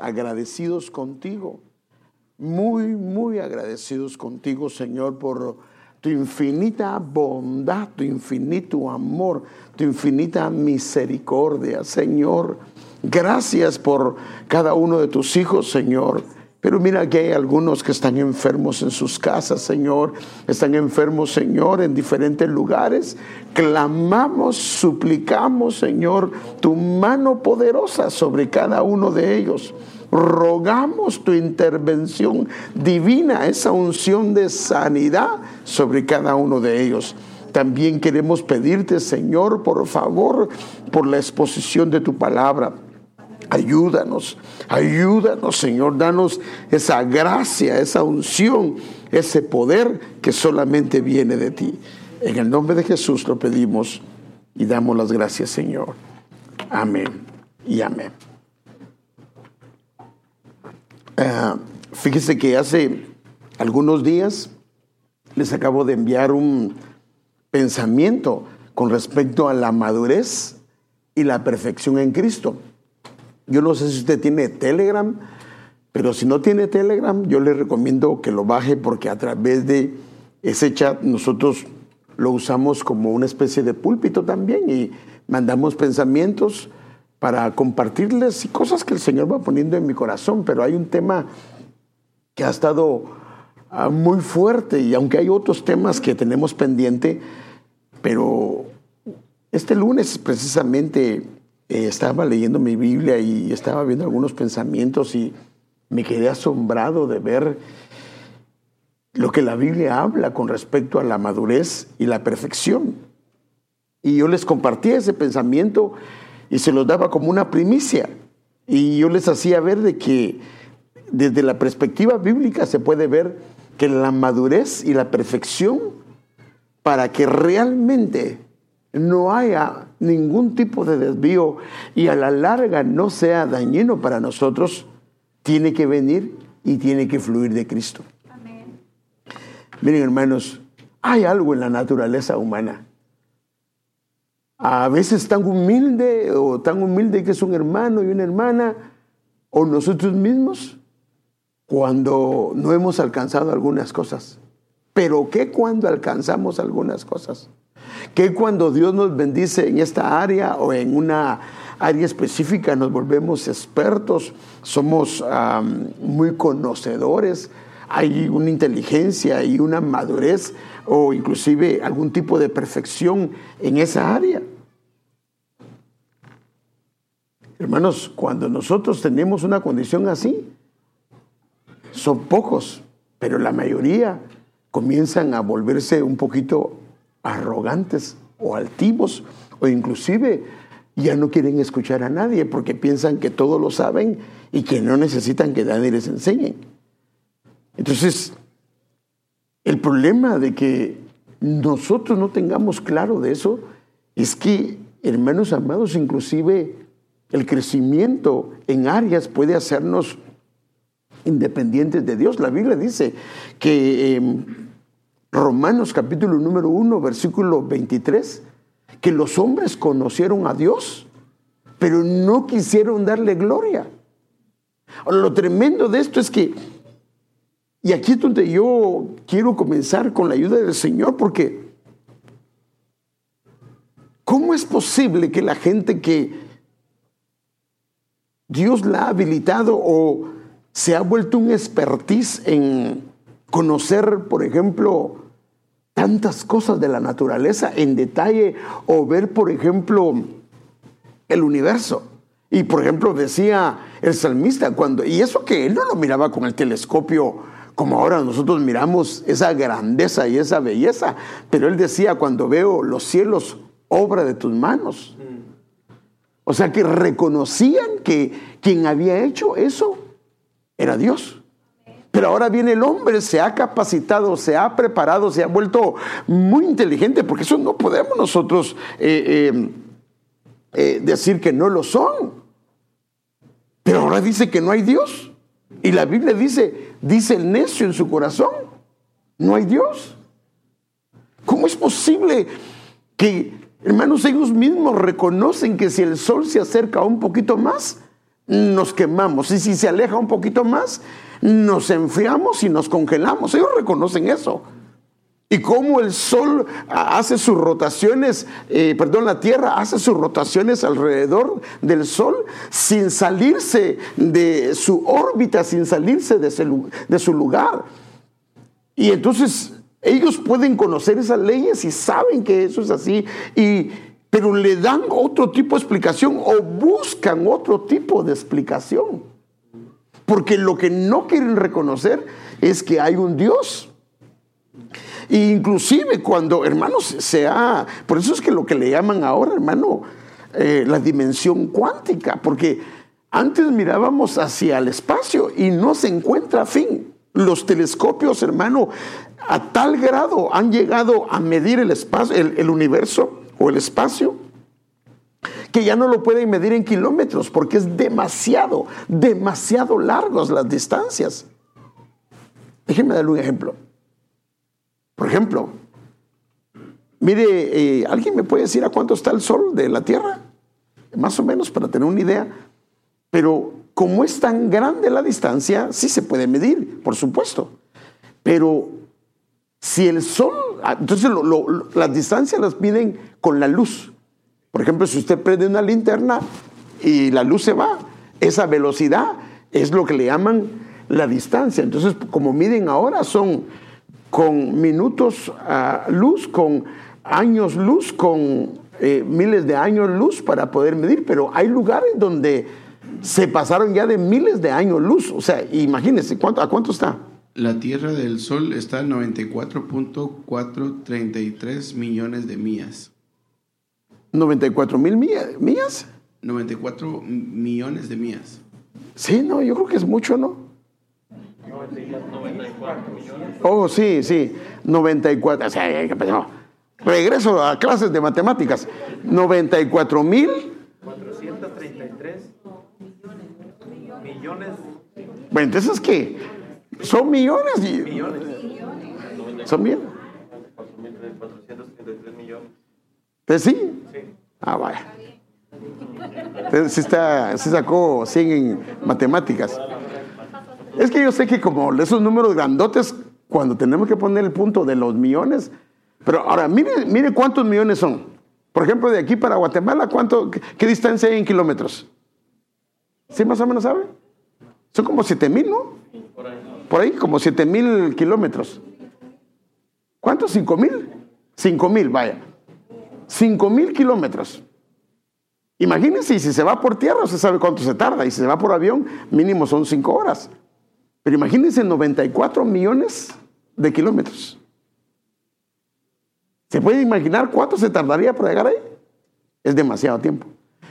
agradecidos contigo, muy, muy agradecidos contigo, Señor, por tu infinita bondad, tu infinito amor, tu infinita misericordia, Señor. Gracias por cada uno de tus hijos, Señor. Pero mira que hay algunos que están enfermos en sus casas, Señor. Están enfermos, Señor, en diferentes lugares. Clamamos, suplicamos, Señor, tu mano poderosa sobre cada uno de ellos. Rogamos tu intervención divina, esa unción de sanidad sobre cada uno de ellos. También queremos pedirte, Señor, por favor, por la exposición de tu palabra. Ayúdanos, ayúdanos, Señor, danos esa gracia, esa unción, ese poder que solamente viene de ti. En el nombre de Jesús lo pedimos y damos las gracias, Señor. Amén y amén. Ah, fíjese que hace algunos días les acabo de enviar un pensamiento con respecto a la madurez y la perfección en Cristo. Yo no sé si usted tiene Telegram, pero si no tiene Telegram, yo le recomiendo que lo baje porque a través de ese chat nosotros lo usamos como una especie de púlpito también y mandamos pensamientos para compartirles cosas que el Señor va poniendo en mi corazón, pero hay un tema que ha estado ah, muy fuerte y aunque hay otros temas que tenemos pendiente, pero este lunes precisamente eh, estaba leyendo mi Biblia y estaba viendo algunos pensamientos y me quedé asombrado de ver lo que la Biblia habla con respecto a la madurez y la perfección. Y yo les compartía ese pensamiento y se los daba como una primicia. Y yo les hacía ver de que desde la perspectiva bíblica se puede ver que la madurez y la perfección para que realmente no haya ningún tipo de desvío y a la larga no sea dañino para nosotros, tiene que venir y tiene que fluir de Cristo. Miren hermanos, hay algo en la naturaleza humana. A veces tan humilde o tan humilde que es un hermano y una hermana, o nosotros mismos, cuando no hemos alcanzado algunas cosas. Pero ¿qué cuando alcanzamos algunas cosas? Que cuando Dios nos bendice en esta área o en una área específica nos volvemos expertos, somos muy conocedores, hay una inteligencia y una madurez o inclusive algún tipo de perfección en esa área. Hermanos, cuando nosotros tenemos una condición así, son pocos, pero la mayoría comienzan a volverse un poquito arrogantes o altivos o inclusive ya no quieren escuchar a nadie porque piensan que todo lo saben y que no necesitan que nadie les enseñe. Entonces, el problema de que nosotros no tengamos claro de eso es que, hermanos amados, inclusive el crecimiento en áreas puede hacernos independientes de Dios. La Biblia dice que em, Romanos capítulo número 1, versículo 23, que los hombres conocieron a Dios, pero no quisieron darle gloria. lo tremendo de esto es que, y aquí es donde yo quiero comenzar con la ayuda del Señor, porque ¿cómo es posible que la gente que Dios la ha habilitado o se ha vuelto un expertise en conocer, por ejemplo, tantas cosas de la naturaleza en detalle o ver, por ejemplo, el universo. Y por ejemplo decía el salmista cuando, y eso que él no lo miraba con el telescopio como ahora nosotros miramos esa grandeza y esa belleza, pero él decía cuando veo los cielos, obra de tus manos. O sea que reconocían que quien había hecho eso era Dios. Pero ahora viene el hombre, se ha capacitado, se ha preparado, se ha vuelto muy inteligente, porque eso no podemos nosotros eh, eh, eh, decir que no lo son. Pero ahora dice que no hay Dios. Y la Biblia dice, dice el necio en su corazón, no hay Dios. ¿Cómo es posible que, hermanos, ellos mismos reconocen que si el sol se acerca un poquito más, nos quemamos. Y si se aleja un poquito más, nos enfriamos y nos congelamos. Ellos reconocen eso. Y cómo el Sol hace sus rotaciones, eh, perdón, la Tierra hace sus rotaciones alrededor del Sol sin salirse de su órbita, sin salirse de, de su lugar. Y entonces ellos pueden conocer esas leyes y saben que eso es así, y, pero le dan otro tipo de explicación o buscan otro tipo de explicación. Porque lo que no quieren reconocer es que hay un Dios. E inclusive cuando, hermanos, se ha, por eso es que lo que le llaman ahora, hermano, eh, la dimensión cuántica, porque antes mirábamos hacia el espacio y no se encuentra fin. Los telescopios, hermano, a tal grado han llegado a medir el espacio, el universo o el espacio, que ya no lo pueden medir en kilómetros porque es demasiado, demasiado largos las distancias. Déjenme darle un ejemplo. Por ejemplo, mire, eh, ¿alguien me puede decir a cuánto está el sol de la Tierra? Más o menos para tener una idea. Pero como es tan grande la distancia, sí se puede medir, por supuesto. Pero si el sol, ah, entonces las distancias las miden con la luz. Por ejemplo, si usted prende una linterna y la luz se va, esa velocidad es lo que le llaman la distancia. Entonces, como miden ahora, son con minutos a luz, con años luz, con eh, miles de años luz para poder medir, pero hay lugares donde se pasaron ya de miles de años luz. O sea, imagínense, ¿cuánto, ¿a cuánto está? La Tierra del Sol está a 94.433 millones de millas. 94 mil millas. 94 millones de millas. Sí, no, yo creo que es mucho, ¿no? 94 millones. Oh, sí, sí, 94. O sea, no. Regreso a clases de matemáticas. 94 mil. 433 millones. Bueno, entonces, ¿qué? Son millones. Y... Millones. Son millones. 433 millones. ¿Pues sí? Ah, vaya. Si está, sacó 100 en matemáticas. Es que yo sé que como esos números grandotes, cuando tenemos que poner el punto de los millones, pero ahora mire, mire cuántos millones son. Por ejemplo, de aquí para Guatemala, ¿cuánto, qué, distancia hay en kilómetros? ¿Sí más o menos sabe? Son como 7 mil, ¿no? Por ahí, como 7 mil kilómetros. ¿Cuántos? ¿5 mil? 5 mil, vaya. 5 mil kilómetros. Imagínense, si se va por tierra, usted sabe cuánto se tarda, y si se va por avión, mínimo son 5 horas. Pero imagínense 94 millones de kilómetros. ¿Se puede imaginar cuánto se tardaría para llegar ahí? Es demasiado tiempo.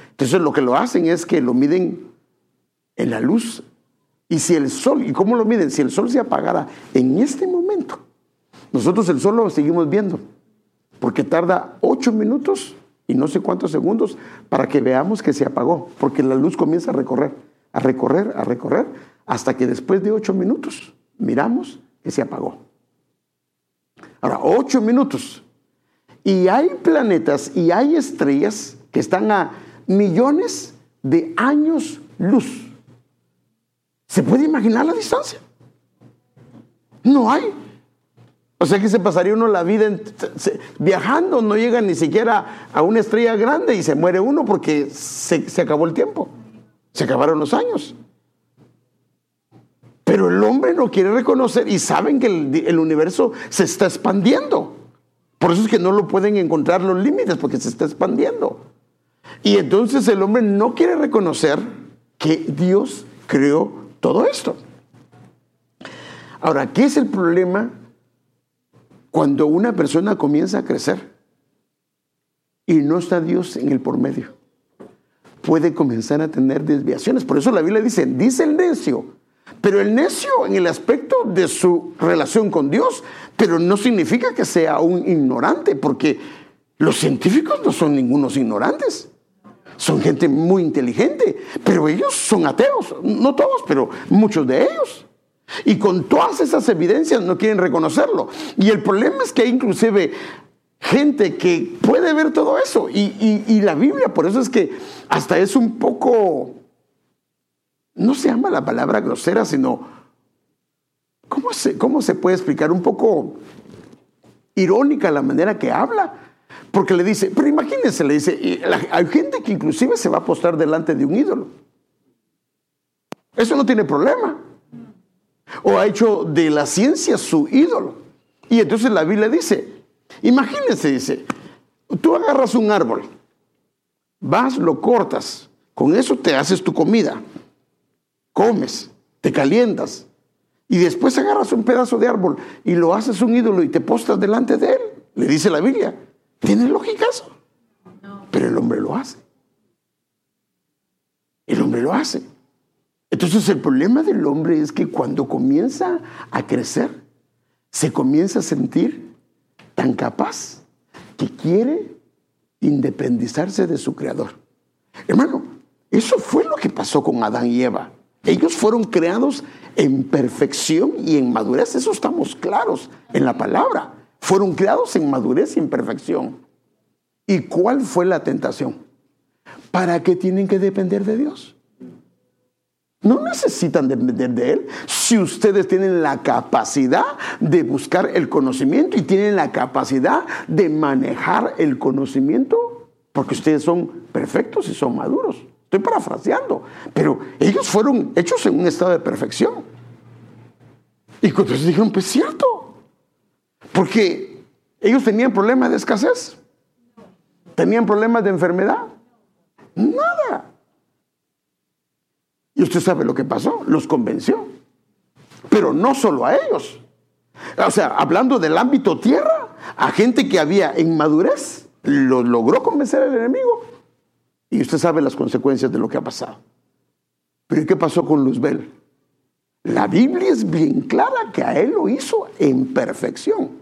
Entonces lo que lo hacen es que lo miden en la luz. Y si el sol, ¿y cómo lo miden? Si el sol se apagara en este momento, nosotros el sol lo seguimos viendo porque tarda ocho minutos y no sé cuántos segundos para que veamos que se apagó, porque la luz comienza a recorrer, a recorrer, a recorrer, hasta que después de ocho minutos miramos que se apagó. Ahora, ocho minutos. Y hay planetas y hay estrellas que están a millones de años luz. ¿Se puede imaginar la distancia? No hay. O sea que se pasaría uno la vida viajando, no llega ni siquiera a una estrella grande y se muere uno porque se, acabó el tiempo, se acabaron los años. Pero el hombre no quiere reconocer y saben que el, el universo se está expandiendo. Por eso es que no lo pueden encontrar los límites porque se está expandiendo. Y entonces el hombre no quiere reconocer que Dios creó todo esto. Ahora, ¿qué es el problema cuando una persona comienza a crecer y no está Dios en el por medio, puede comenzar a tener desviaciones. Por eso la Biblia dice, dice el necio, pero el necio en el aspecto de su relación con Dios, pero no significa que sea un ignorante, porque los científicos no son ningunos ignorantes. Son gente muy inteligente, pero ellos son ateos, no todos, pero muchos de ellos. Y con todas esas evidencias no quieren reconocerlo. Y el problema es que hay inclusive gente que puede ver todo eso. Y, la Biblia, por eso es que hasta es un poco no se llama la palabra grosera, sino, ¿cómo se, cómo se puede explicar? Un poco irónica la manera que habla. Porque le dice, pero imagínense, le dice, hay gente que inclusive se va a postar delante de un ídolo. Eso no tiene problema. O ha hecho de la ciencia su ídolo. Y entonces la Biblia dice, imagínense, dice, tú agarras un árbol, vas, lo cortas, con eso te haces tu comida, comes, te calientas, y después agarras un pedazo de árbol y lo haces un ídolo y te postras delante de él. Le dice la Biblia. ¿Tiene lógica eso? Pero el hombre lo hace. El hombre lo hace. Entonces el problema del hombre es que cuando comienza a crecer, se comienza a sentir tan capaz que quiere independizarse de su creador. Hermano, eso fue lo que pasó con Adán y Eva. Ellos fueron creados en perfección y en madurez. Eso estamos claros en la palabra. Fueron creados en madurez y en perfección. ¿Y cuál fue la tentación? ¿Para qué tienen que depender de Dios? No necesitan depender de Él si ustedes tienen la capacidad de buscar el conocimiento y tienen la capacidad de manejar el conocimiento, porque ustedes son perfectos y son maduros. Estoy parafraseando, pero ellos fueron hechos en un estado de perfección. Y entonces dijeron, pues cierto, porque ellos tenían problemas de escasez, tenían problemas de enfermedad, nada. Y usted sabe lo que pasó, los convenció, pero no solo a ellos. O sea, hablando del ámbito tierra, a gente que había en madurez, lo logró convencer al enemigo y usted sabe las consecuencias de lo que ha pasado. Pero ¿qué pasó con Luzbel? La Biblia es bien clara que a él lo hizo en perfección.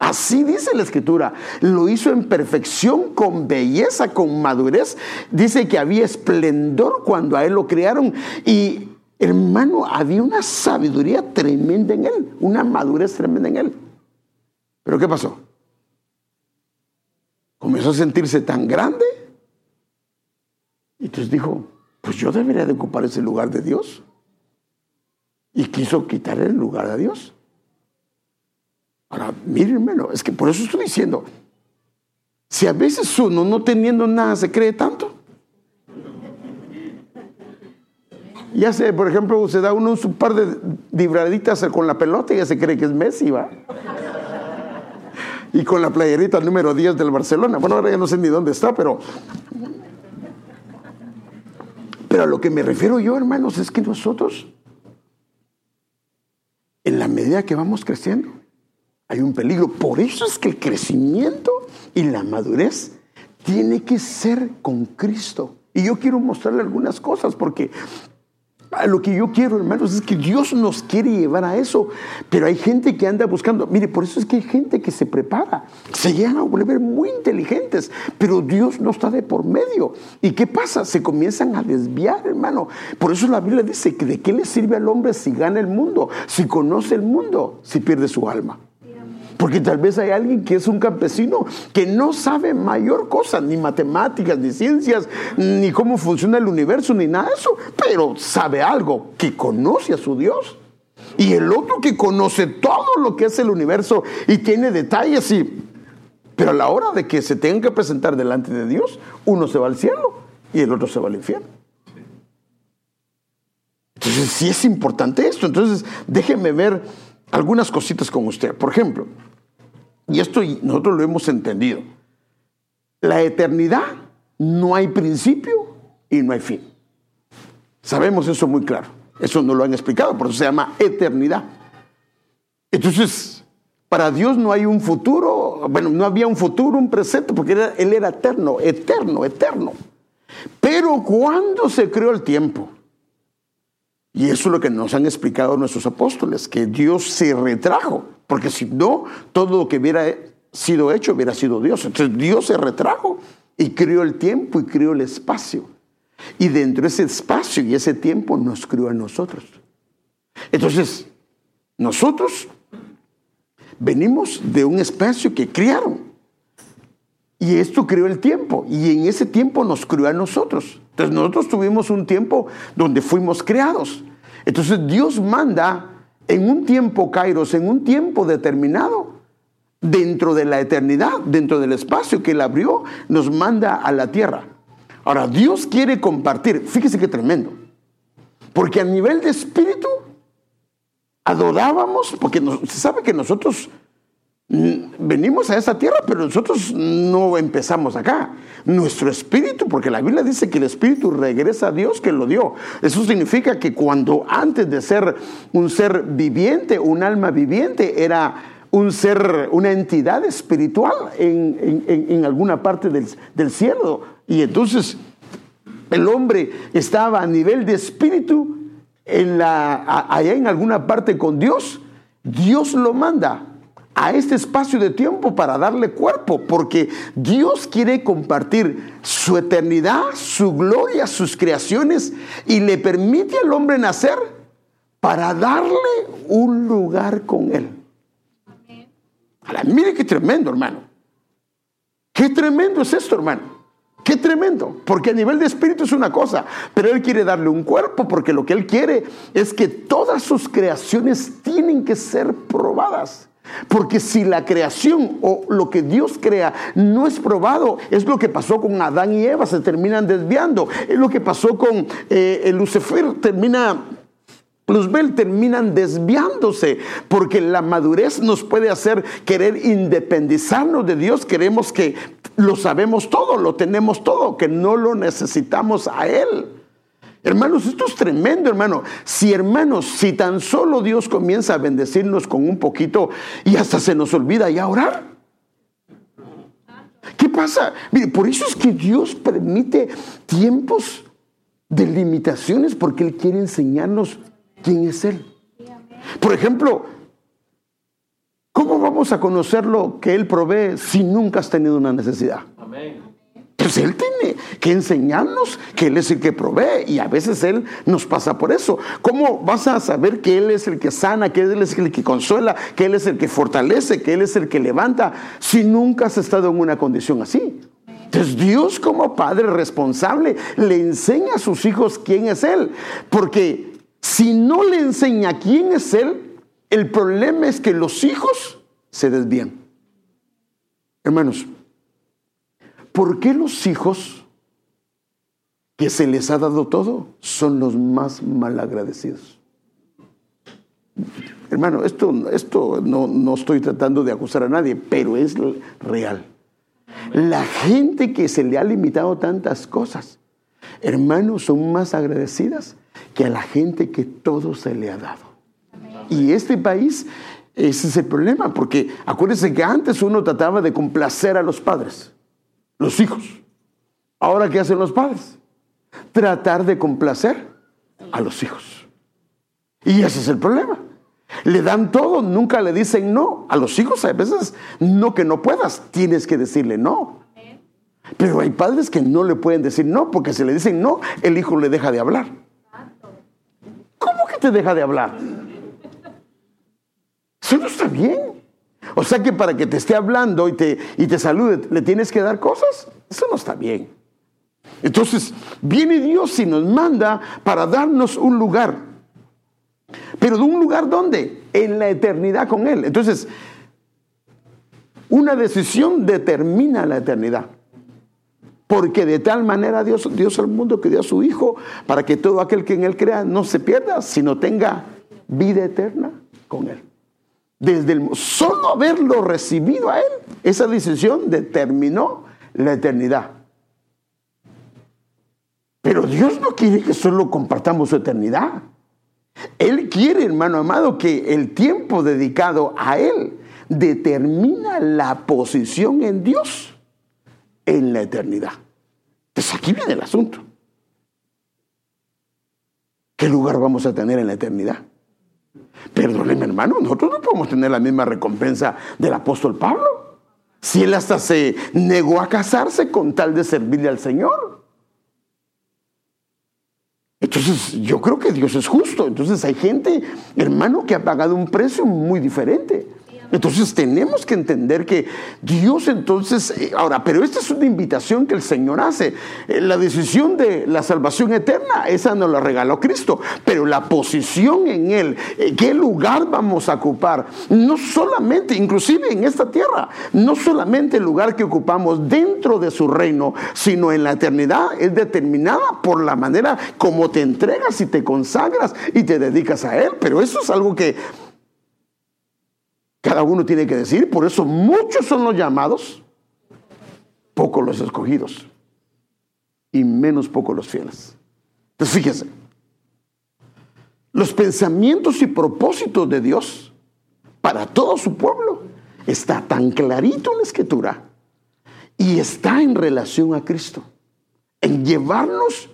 Así dice la escritura, lo hizo en perfección, con belleza, con madurez. Dice que había esplendor cuando a él lo crearon y hermano, había una sabiduría tremenda en él, una madurez tremenda en él. Pero ¿qué pasó? Comenzó a sentirse tan grande y entonces dijo, pues yo debería de ocupar ese lugar de Dios. Y quiso quitar el lugar de Dios. Ahora, mírenmelo, es que por eso estoy diciendo, si a veces uno no teniendo nada se cree tanto. Ya sé, por ejemplo, se da uno un par de libraditas con la pelota y ya se cree que es Messi, ¿va? Y con la playerita número 10 del Barcelona. Bueno, ahora ya no sé ni dónde está, pero pero a lo que me refiero yo, hermanos, es que nosotros, en la medida que vamos creciendo, hay un peligro. Por eso es que el crecimiento y la madurez tiene que ser con Cristo. Y yo quiero mostrarle algunas cosas porque lo que yo quiero, hermanos, es que Dios nos quiere llevar a eso. Pero hay gente que anda buscando. Mire, por eso es que hay gente que se prepara. Se llegan a volver muy inteligentes. Pero Dios no está de por medio. ¿Y qué pasa? Se comienzan a desviar, hermano. Por eso la Biblia dice que de qué le sirve al hombre si gana el mundo, si conoce el mundo, si pierde su alma. Porque tal vez hay alguien que es un campesino que no sabe mayor cosa, ni matemáticas, ni ciencias, ni cómo funciona el universo, ni nada de eso, pero sabe algo, que conoce a su Dios. Y el otro que conoce todo lo que es el universo y tiene detalles y... Pero a la hora de que se tenga que presentar delante de Dios, uno se va al cielo y el otro se va al infierno. Entonces sí es importante esto. Entonces déjeme ver algunas cositas con usted. Por ejemplo, y esto nosotros lo hemos entendido. La eternidad no hay principio y no hay fin. Sabemos eso muy claro. Eso no lo han explicado, por eso se llama eternidad. Entonces, para Dios no hay un futuro, bueno, no había un futuro, un presente, porque Él era eterno, eterno, eterno. Pero cuando se creó el tiempo, y eso es lo que nos han explicado nuestros apóstoles, que Dios se retrajo, porque si no, todo lo que hubiera sido hecho hubiera sido Dios. Entonces Dios se retrajo y creó el tiempo y creó el espacio. Y dentro de ese espacio y ese tiempo nos creó a nosotros. Entonces, nosotros venimos de un espacio que criaron. Y esto creó el tiempo. Y en ese tiempo nos creó a nosotros. Entonces nosotros tuvimos un tiempo donde fuimos creados. Entonces Dios manda en un tiempo, Kairos, en un tiempo determinado, dentro de la eternidad, dentro del espacio que Él abrió, nos manda a la tierra. Ahora, Dios quiere compartir, fíjese qué tremendo, porque a nivel de espíritu adorábamos, porque se sabe que nosotros venimos a esa tierra, pero nosotros no empezamos acá. Nuestro espíritu, porque la Biblia dice que el espíritu regresa a Dios que lo dio. Eso significa que cuando antes de ser un ser viviente, un alma viviente, era un ser, una entidad espiritual en, alguna parte del, del, cielo. Y entonces el hombre estaba a nivel de espíritu en la, allá en alguna parte con Dios. Dios lo manda a este espacio de tiempo para darle cuerpo, porque Dios quiere compartir su eternidad, su gloria, sus creaciones y le permite al hombre nacer para darle un lugar con él. mire qué tremendo, hermano. Qué tremendo es esto, hermano. Qué tremendo, porque a nivel de espíritu es una cosa, pero Él quiere darle un cuerpo, porque lo que Él quiere es que todas sus creaciones tienen que ser probadas. Porque si la creación o lo que Dios crea no es probado, es lo que pasó con Adán y Eva, se terminan desviando. Es lo que pasó con eh, Lucifer, termina Luzbel terminan desviándose porque la madurez nos puede hacer querer independizarnos de Dios. Queremos que lo sabemos todo, lo tenemos todo, que no lo necesitamos a Él. Hermanos, esto es tremendo, hermano. Si, hermanos, si tan solo Dios comienza a bendecirnos con un poquito y hasta se nos olvida ya orar. ¿Qué pasa? Mire, por eso es que Dios permite tiempos de limitaciones porque Él quiere enseñarnos quién es Él. Por ejemplo, ¿cómo vamos a conocer lo que Él provee si nunca has tenido una necesidad? Amén. Pues Él tiene que enseñarnos que Él es el que provee y a veces Él nos pasa por eso. ¿Cómo vas a saber que Él es el que sana, que Él es el que consuela, que Él es el que fortalece, que Él es el que levanta si nunca has estado en una condición así? Entonces Dios como Padre responsable le enseña a sus hijos quién es Él. Porque si no le enseña quién es Él, el problema es que los hijos se desvían. Hermanos, ¿Por qué los hijos que se les ha dado todo son los más malagradecidos? Hermano, esto, esto no, no estoy tratando de acusar a nadie, pero es real. La gente que se le ha limitado tantas cosas, hermanos, son más agradecidas que a la gente que todo se le ha dado. Y este país, ese es el problema, porque acuérdense que antes uno trataba de complacer a los padres los hijos. Ahora, ¿qué hacen los padres? Tratar de complacer a los hijos. Y ese es el problema. Le dan todo, nunca le dicen no. A los hijos a veces no que no puedas, tienes que decirle no. Pero hay padres que no le pueden decir no, porque si le dicen no, el hijo le deja de hablar. ¿Cómo que te deja de hablar? Eso no está bien. O sea que para que te esté hablando y te, y te salude, ¿le tienes que dar cosas? Eso no está bien. Entonces, viene Dios y nos manda para darnos un lugar. Pero de un lugar ¿dónde? En la eternidad con Él. Entonces, una decisión determina la eternidad. Porque de tal manera Dios, Dios al mundo que dio a su Hijo para que todo aquel que en Él crea no se pierda, sino tenga vida eterna con Él desde el, solo haberlo recibido a Él, esa decisión determinó la eternidad. Pero Dios no quiere que solo compartamos su eternidad. Él quiere, hermano amado, que el tiempo dedicado a Él determina la posición en Dios en la eternidad. Entonces aquí viene el asunto. ¿Qué lugar vamos a tener en la eternidad? Perdóneme, hermano, nosotros no podemos tener la misma recompensa del apóstol Pablo. Si él hasta se negó a casarse con tal de servirle al Señor. Entonces, yo creo que Dios es justo. Entonces, hay gente, hermano, que ha pagado un precio muy diferente. Entonces tenemos que entender que Dios entonces, eh, ahora, pero esta es una invitación que el Señor hace. Eh, La decisión de la salvación eterna, esa nos la regaló Cristo, pero la posición en Él, eh, qué lugar vamos a ocupar, no solamente, inclusive en esta tierra, no solamente el lugar que ocupamos dentro de su reino, sino en la eternidad, es determinada por la manera como te entregas y te consagras y te dedicas a Él. Pero eso es algo que cada uno tiene que decir, por eso muchos son los llamados, pocos los escogidos y menos pocos los fieles. Entonces fíjese, los pensamientos y propósitos de Dios para todo su pueblo está tan clarito en la escritura y está en relación a Cristo, en llevarnos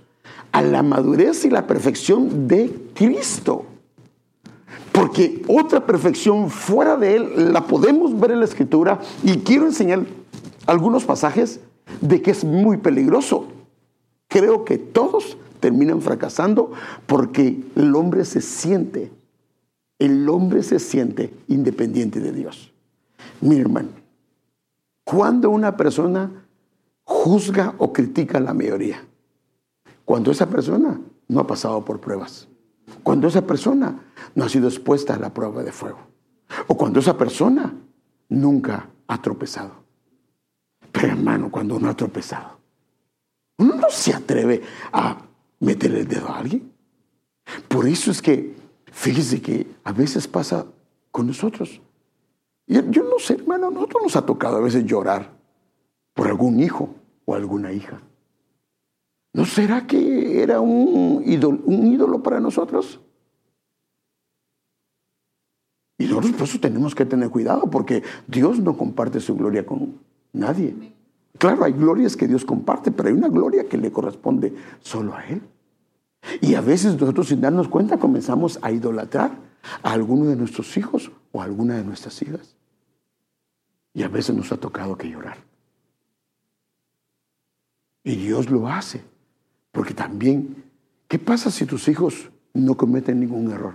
a la madurez y la perfección de Cristo. Porque otra perfección fuera de Él la podemos ver en la escritura y quiero enseñar algunos pasajes de que es muy peligroso. Creo que todos terminan fracasando porque el hombre se siente, el hombre se siente independiente de Dios. Mi hermano, cuando una persona juzga o critica a la mayoría, cuando esa persona no ha pasado por pruebas, cuando esa persona no ha sido expuesta a la prueba de fuego, o cuando esa persona nunca ha tropezado. Pero hermano, cuando uno ha tropezado, uno no se atreve a meterle el dedo a alguien. Por eso es que, fíjese que a veces pasa con nosotros. Yo, yo no sé, hermano, a nosotros nos ha tocado a veces llorar por algún hijo o alguna hija. ¿No será que era un ídolo, para nosotros? Y nosotros por eso tenemos que tener cuidado porque Dios no comparte su gloria con nadie. Claro, hay glorias que Dios comparte, pero hay una gloria que le corresponde solo a Él. Y a veces nosotros sin darnos cuenta comenzamos a idolatrar a alguno de nuestros hijos o a alguna de nuestras hijas. Y a veces nos ha tocado que llorar. Y Dios lo hace. Porque también, ¿qué pasa si tus hijos no cometen ningún error?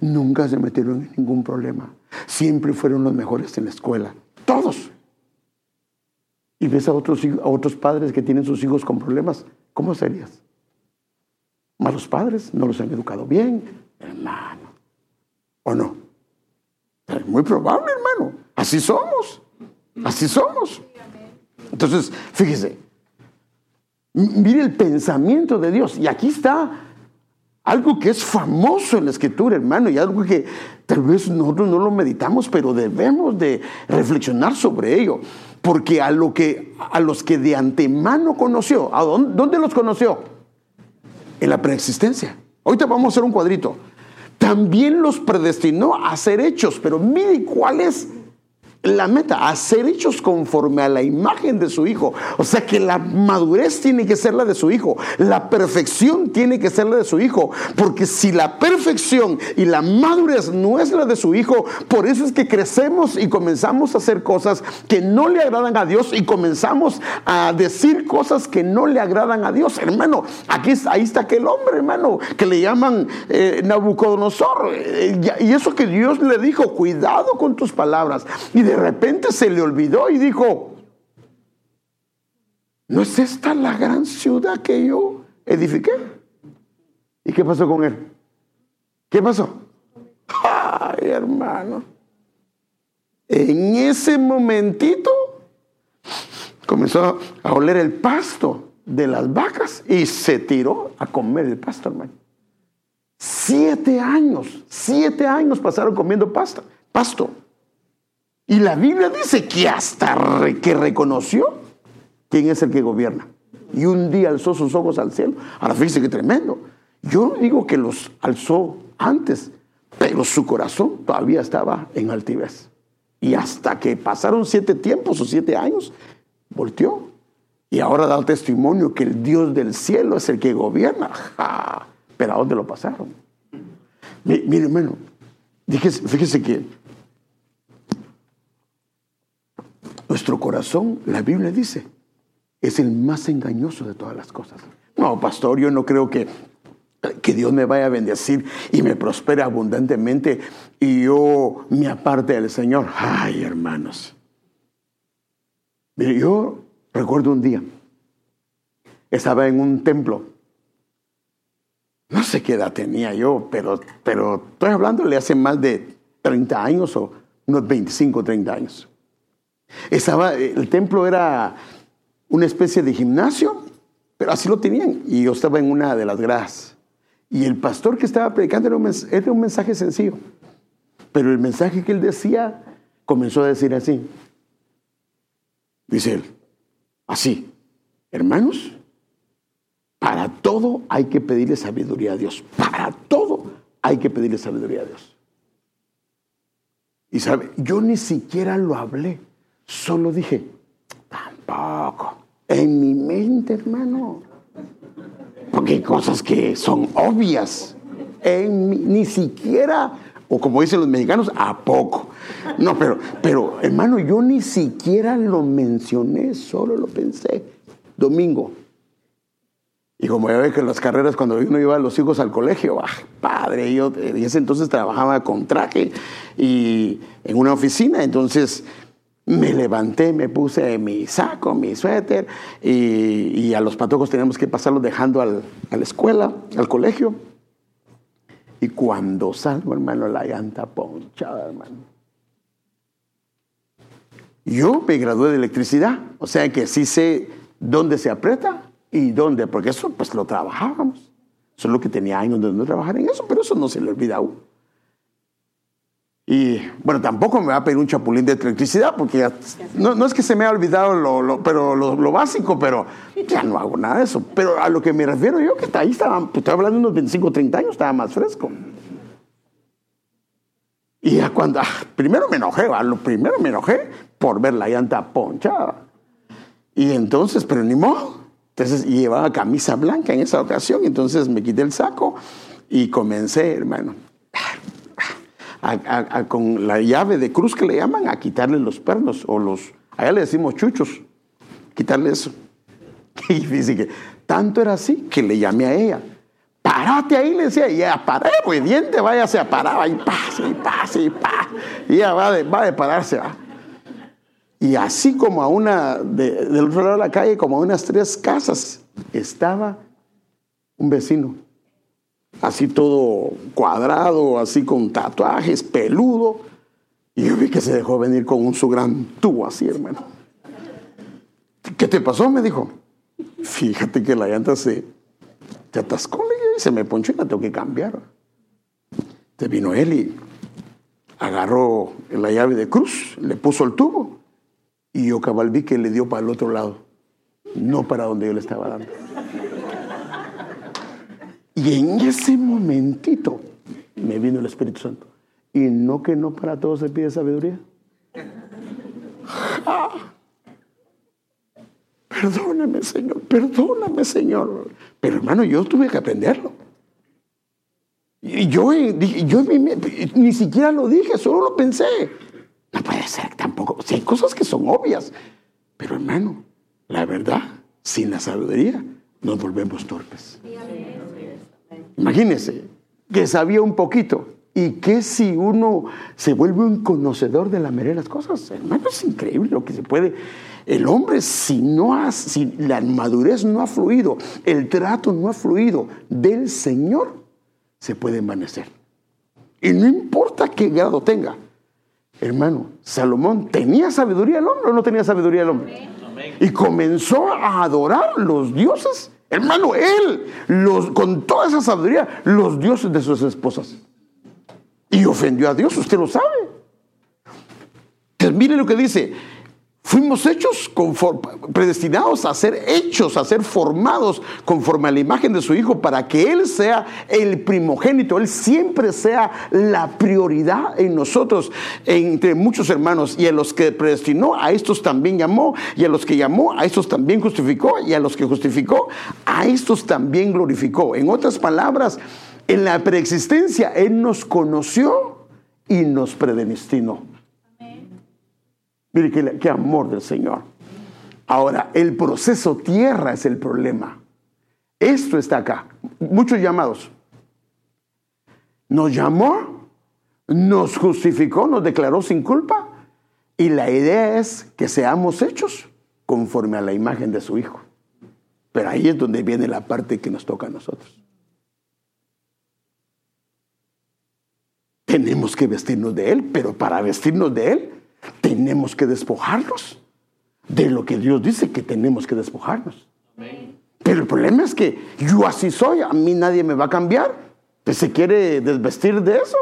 Nunca se metieron en ningún problema. Siempre fueron los mejores en la escuela. Todos. Y ves a otros, a otros padres que tienen sus hijos con problemas. ¿Cómo serías? Malos padres, no los han educado bien, hermano. ¿O no? Es muy probable, hermano. Así somos. Así somos. Entonces, fíjese, mire el pensamiento de Dios. Y aquí está algo que es famoso en la escritura, hermano, y algo que tal vez nosotros no lo meditamos, pero debemos de reflexionar sobre ello. Porque a, lo que, a los que de antemano conoció, ¿a dónde, dónde los conoció? En la preexistencia. Ahorita vamos a hacer un cuadrito. También los predestinó a ser hechos, pero mire cuál es la meta, a ser hechos conforme a la imagen de su hijo. O sea que la madurez tiene que ser la de su hijo, la perfección tiene que ser la de su hijo, porque si la perfección y la madurez no es la de su hijo, por eso es que crecemos y comenzamos a hacer cosas que no le agradan a Dios y comenzamos a decir cosas que no le agradan a Dios. Hermano, aquí ahí está aquel hombre, hermano, que le llaman eh, Nabucodonosor. Eh, y eso que Dios le dijo, cuidado con tus palabras. Y de repente se le olvidó y dijo, ¿no es esta la gran ciudad que yo edifiqué? ¿Y qué pasó con él? ¿Qué pasó? Ay, hermano. En ese momentito comenzó a oler el pasto de las vacas y se tiró a comer el pasto, hermano. Siete años, siete años pasaron comiendo pasta, pasto. Y la Biblia dice que hasta que reconoció quién es el que gobierna. Y un día alzó sus ojos al cielo. Ahora fíjese que tremendo. Yo no digo que los alzó antes, pero su corazón todavía estaba en altivez. Y hasta que pasaron siete tiempos o siete años, volteó. Y ahora da testimonio que el Dios del cielo es el que gobierna. Pero ¿a dónde lo pasaron? Mire, hermano, fíjese que Nuestro corazón, la Biblia dice, es el más engañoso de todas las cosas. No, pastor, yo no creo que que Dios me vaya a bendecir y me prospere abundantemente y yo me aparte del Señor. Ay, hermanos. Yo recuerdo un día, estaba en un templo. No sé qué edad tenía yo, pero, pero estoy hablándole hace más de 30 años o unos 25, 30 años. Estaba, el templo era una especie de gimnasio, pero así lo tenían. Y yo estaba en una de las gradas. Y el pastor que estaba predicando era un, mensaje sencillo. Pero el mensaje que él decía comenzó a decir así. Dice él, así, hermanos, para todo hay que pedirle sabiduría a Dios. Para todo hay que pedirle sabiduría a Dios. Y sabe, yo ni siquiera lo hablé, solo dije, tampoco. En mi mente, hermano. Porque hay cosas que son obvias. En ni siquiera, o como dicen los mexicanos, a poco. No, pero, pero, hermano, yo ni siquiera lo mencioné, solo lo pensé. Domingo. Y como ya ve que en las carreras, cuando uno iba a los hijos al colegio, ah, padre, yo en ese entonces trabajaba con traje y en una oficina, entonces me levanté, me puse mi saco, mi suéter y, a los patojos teníamos que pasarlos dejando al, a la escuela, al colegio. Y cuando salgo, hermano, la llanta ponchada, hermano. Yo me gradué de electricidad, o sea que sí sé dónde se aprieta y dónde, porque eso pues lo trabajábamos. Solo que tenía años de no trabajar en eso, pero eso no se le olvida aún. Y bueno, tampoco me va a pedir un chapulín de electricidad, porque no, es que se me haya olvidado lo, pero lo, básico, pero ya no hago nada de eso. Pero a lo que me refiero yo, que ahí estaba, pues, estoy hablando de unos 25, 30 años, estaba más fresco. Y ya cuando, ah, primero me enojé, lo primero me enojé por ver la llanta ponchada. Y entonces, pero ni modo. Entonces, llevaba camisa blanca en esa ocasión, entonces me quité el saco y comencé, hermano con la llave de cruz que le llaman, a quitarle los pernos o los, allá le decimos chuchos, quitarle eso. Y dice que tanto era así que le llamé a ella. Parate ahí, le decía, y ella, paré, pues diente, váyase a parar, y pase, y pase, y pa. Y ella va de, va de pararse. Y así como a una, del otro lado de la calle, como a unas tres casas, estaba un vecino así todo cuadrado, así con tatuajes, peludo. Y yo vi que se dejó venir con un su gran tubo así, hermano. ¿Qué te pasó? Me dijo. Fíjate que la llanta se, se atascó y se me ponchó y la tengo que cambiar. Te vino él y agarró la llave de cruz, le puso el tubo y yo cabal vi que le dio para el otro lado, no para donde yo le estaba dando. Y en ese momentito me vino el Espíritu Santo. Y no que no para todos se pide sabiduría. Perdóname, Señor, perdóname, Señor. Pero hermano, yo tuve que aprenderlo. Y yo, yo ni siquiera lo dije, solo lo pensé. No puede ser tampoco. Si hay cosas que son obvias. Pero hermano, la verdad, sin la sabiduría, nos volvemos torpes. Imagínense que sabía un poquito. ¿Y que si uno se vuelve un conocedor de la mayoría de las cosas? Hermano, es increíble lo que se puede. El hombre, si, no ha, si la madurez no ha fluido, el trato no ha fluido del Señor, se puede envanecer. Y no importa qué grado tenga. Hermano, Salomón, ¿tenía sabiduría el hombre o no tenía sabiduría el hombre? Y comenzó a adorar los dioses Hermano, él, los, con toda esa sabiduría, los dioses de sus esposas. Y ofendió a Dios, usted lo sabe. Pues mire lo que dice, Fuimos hechos, predestinados a ser hechos, a ser formados conforme a la imagen de su Hijo para que Él sea el primogénito, Él siempre sea la prioridad en nosotros, entre muchos hermanos. Y a los que predestinó, a estos también llamó, y a los que llamó, a estos también justificó, y a los que justificó, a estos también glorificó. En otras palabras, en la preexistencia Él nos conoció y nos predestinó. Mire qué, amor del Señor. Ahora, el proceso tierra es el problema. Esto está acá. muchos llamados. Nos llamó, nos justificó, nos declaró sin culpa y la idea es que seamos hechos conforme a la imagen de su Hijo. Pero ahí es donde viene la parte que nos toca a nosotros. Tenemos que vestirnos de Él, pero para vestirnos de Él tenemos que despojarnos de lo que Dios dice que tenemos que despojarnos. Pero el problema es que yo así soy, a mí nadie me va a cambiar. ¿Se quiere desvestir de eso?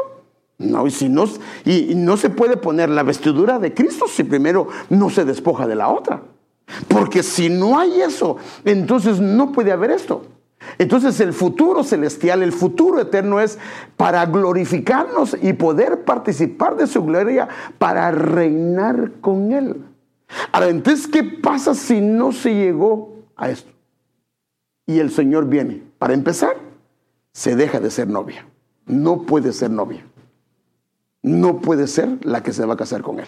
No, y, si no, y no se puede poner la vestidura de Cristo si primero no se despoja de la otra. Porque si no hay eso, entonces no puede haber esto. Entonces el futuro celestial, el futuro eterno es para glorificarnos y poder participar de su gloria para reinar con Él. Ahora, entonces, ¿qué pasa si no se llegó a esto? Y el Señor viene. Para empezar, se deja de ser novia. No puede ser novia. No puede ser la que se va a casar con Él.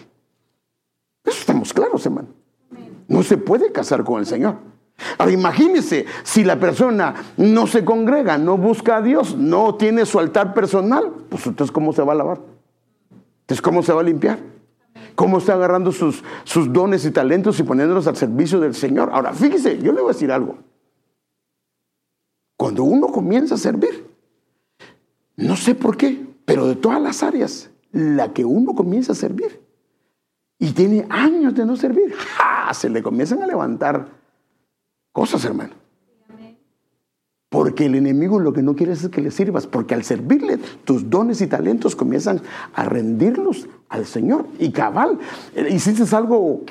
Eso estamos claros, hermano. No se puede casar con el Señor. Ahora imagínese si la persona no se congrega, no busca a Dios, no tiene su altar personal, pues entonces ¿cómo se va a lavar? Entonces ¿cómo se va a limpiar? ¿Cómo está agarrando sus, sus dones y talentos y poniéndolos al servicio del Señor? Ahora fíjese, yo le voy a decir algo. Cuando uno comienza a servir, no sé por qué, pero de todas las áreas, la que uno comienza a servir y tiene años de no servir, se le comienzan a levantar cosas, hermano. Porque el enemigo lo que no quiere es que le sirvas, porque al servirle tus dones y talentos comienzan a rendirlos al Señor. Y cabal, eh, hiciste algo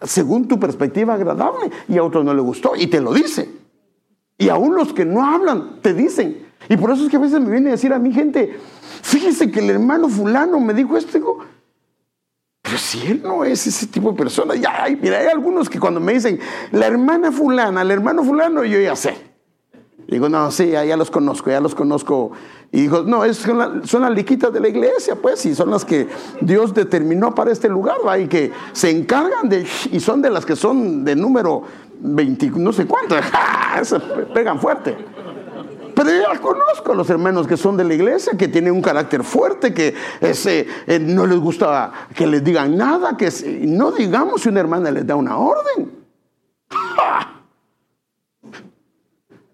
según tu perspectiva agradable y a otro no le gustó y te lo dice. Y aún los que no hablan te dicen. Y por eso es que a veces me viene a decir a mi gente, fíjese que el hermano fulano me dijo esto, digo, si él no es ese tipo de persona, ya, hay, mira, hay algunos que cuando me dicen, la hermana fulana, el hermano fulano, yo ya sé. Digo, no, sí, ya, los conozco, ya los conozco. Y dijo, no, es, son, las liquitas de la iglesia, pues, y son las que Dios determinó para este lugar, ¿va? y que se encargan de, y son de las que son de número 20, no sé cuánto, se pegan fuerte. Pero yo ya conozco a los hermanos que son de la iglesia, que tienen un carácter fuerte, que eh, no les gusta que les digan nada, que no digamos si una hermana les da una orden.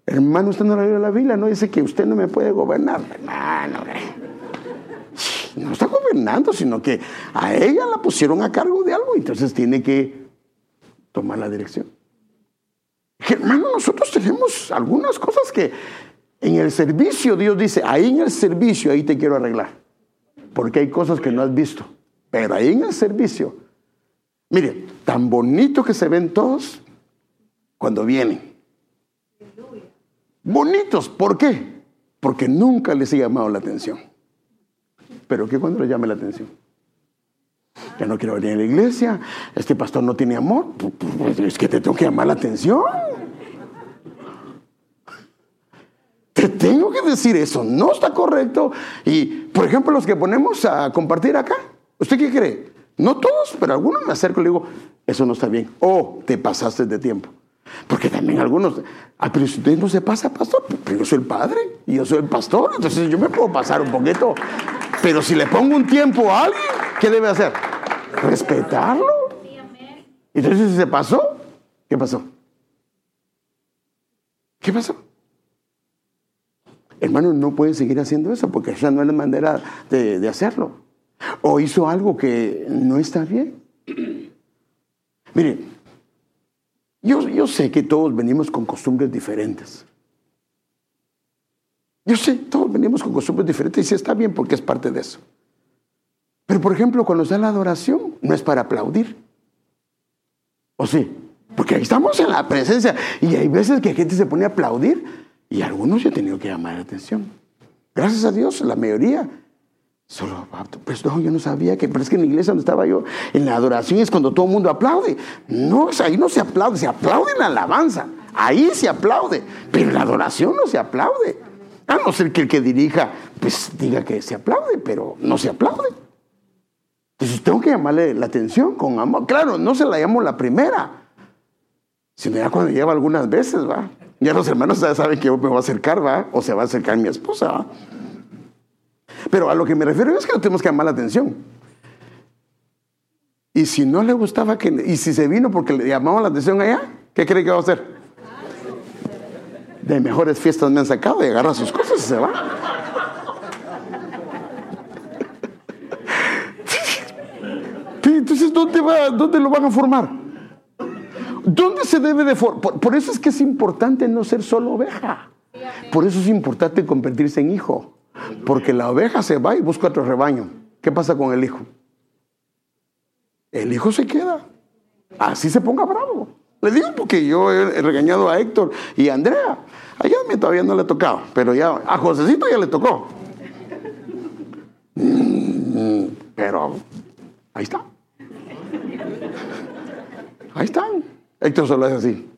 Hermano, usted no le la Biblia, no dice que usted no me puede gobernar. Hermano, no está gobernando, sino que a ella la pusieron a cargo de algo, entonces tiene que tomar la dirección. Hermano, nosotros tenemos algunas cosas que en el servicio, Dios dice, ahí en el servicio, ahí te quiero arreglar. Porque hay cosas que no has visto. Pero ahí en el servicio, mire, tan bonito que se ven todos cuando vienen. Bonitos, ¿por qué? Porque nunca les he llamado la atención. Pero ¿qué cuando les llame la atención? Ya no quiero venir a la iglesia, este pastor no tiene amor, pues, es que te tengo que llamar la atención. Te tengo que decir eso, no está correcto. Y, por ejemplo, los que ponemos a compartir acá, ¿usted qué cree? No todos, pero algunos me acerco y le digo, eso no está bien. O te pasaste de tiempo. Porque también algunos, ah, pero si usted no se pasa, pastor, pero yo soy el padre y yo soy el pastor, entonces yo me puedo pasar un poquito. Pero si le pongo un tiempo a alguien, ¿qué debe hacer? Respetarlo. Entonces, si se pasó, ¿qué pasó? ¿Qué pasó? Hermano, no puede seguir haciendo eso porque esa no es la manera de, hacerlo. O hizo algo que no está bien. Mire, yo, yo sé que todos venimos con costumbres diferentes. Yo sé, todos venimos con costumbres diferentes y sí está bien porque es parte de eso. Pero por ejemplo, cuando está la adoración, no es para aplaudir. ¿O sí? Porque ahí estamos en la presencia y hay veces que la gente se pone a aplaudir y algunos yo he tenido que llamar la atención. Gracias a Dios, la mayoría. Solo, pues no, yo no sabía que, pero es que en la iglesia donde estaba yo, en la adoración es cuando todo el mundo aplaude. No, ahí no se aplaude, se aplaude en la alabanza. Ahí se aplaude, pero en la adoración no se aplaude. A no ser que el que dirija, pues diga que se aplaude, pero no se aplaude. Entonces tengo que llamarle la atención con amor. Claro, no se la llamo la primera, sino ya cuando lleva algunas veces, va. Ya los hermanos ya saben que yo me voy a acercar, ¿va? O se va a acercar mi esposa, ¿va? Pero a lo que me refiero es que no tenemos que llamar la atención. Y si no le gustaba que... Y si se vino porque le llamaba la atención allá, ¿qué cree que va a hacer? De mejores fiestas me han sacado y agarra sus cosas y se va. Entonces, ¿dónde, va, ¿dónde lo van a formar? ¿Dónde se debe de formar? Por, eso es que es importante no ser solo oveja. Por eso es importante convertirse en hijo. Porque la oveja se va y busca otro rebaño. ¿Qué pasa con el hijo? El hijo se queda. Así se ponga bravo. Le digo porque yo he regañado a Héctor y a Andrea. A mí todavía no le ha tocado, pero ya a Josecito ya le tocó. Mm, pero ahí está. Ahí están. Héctor solo es así.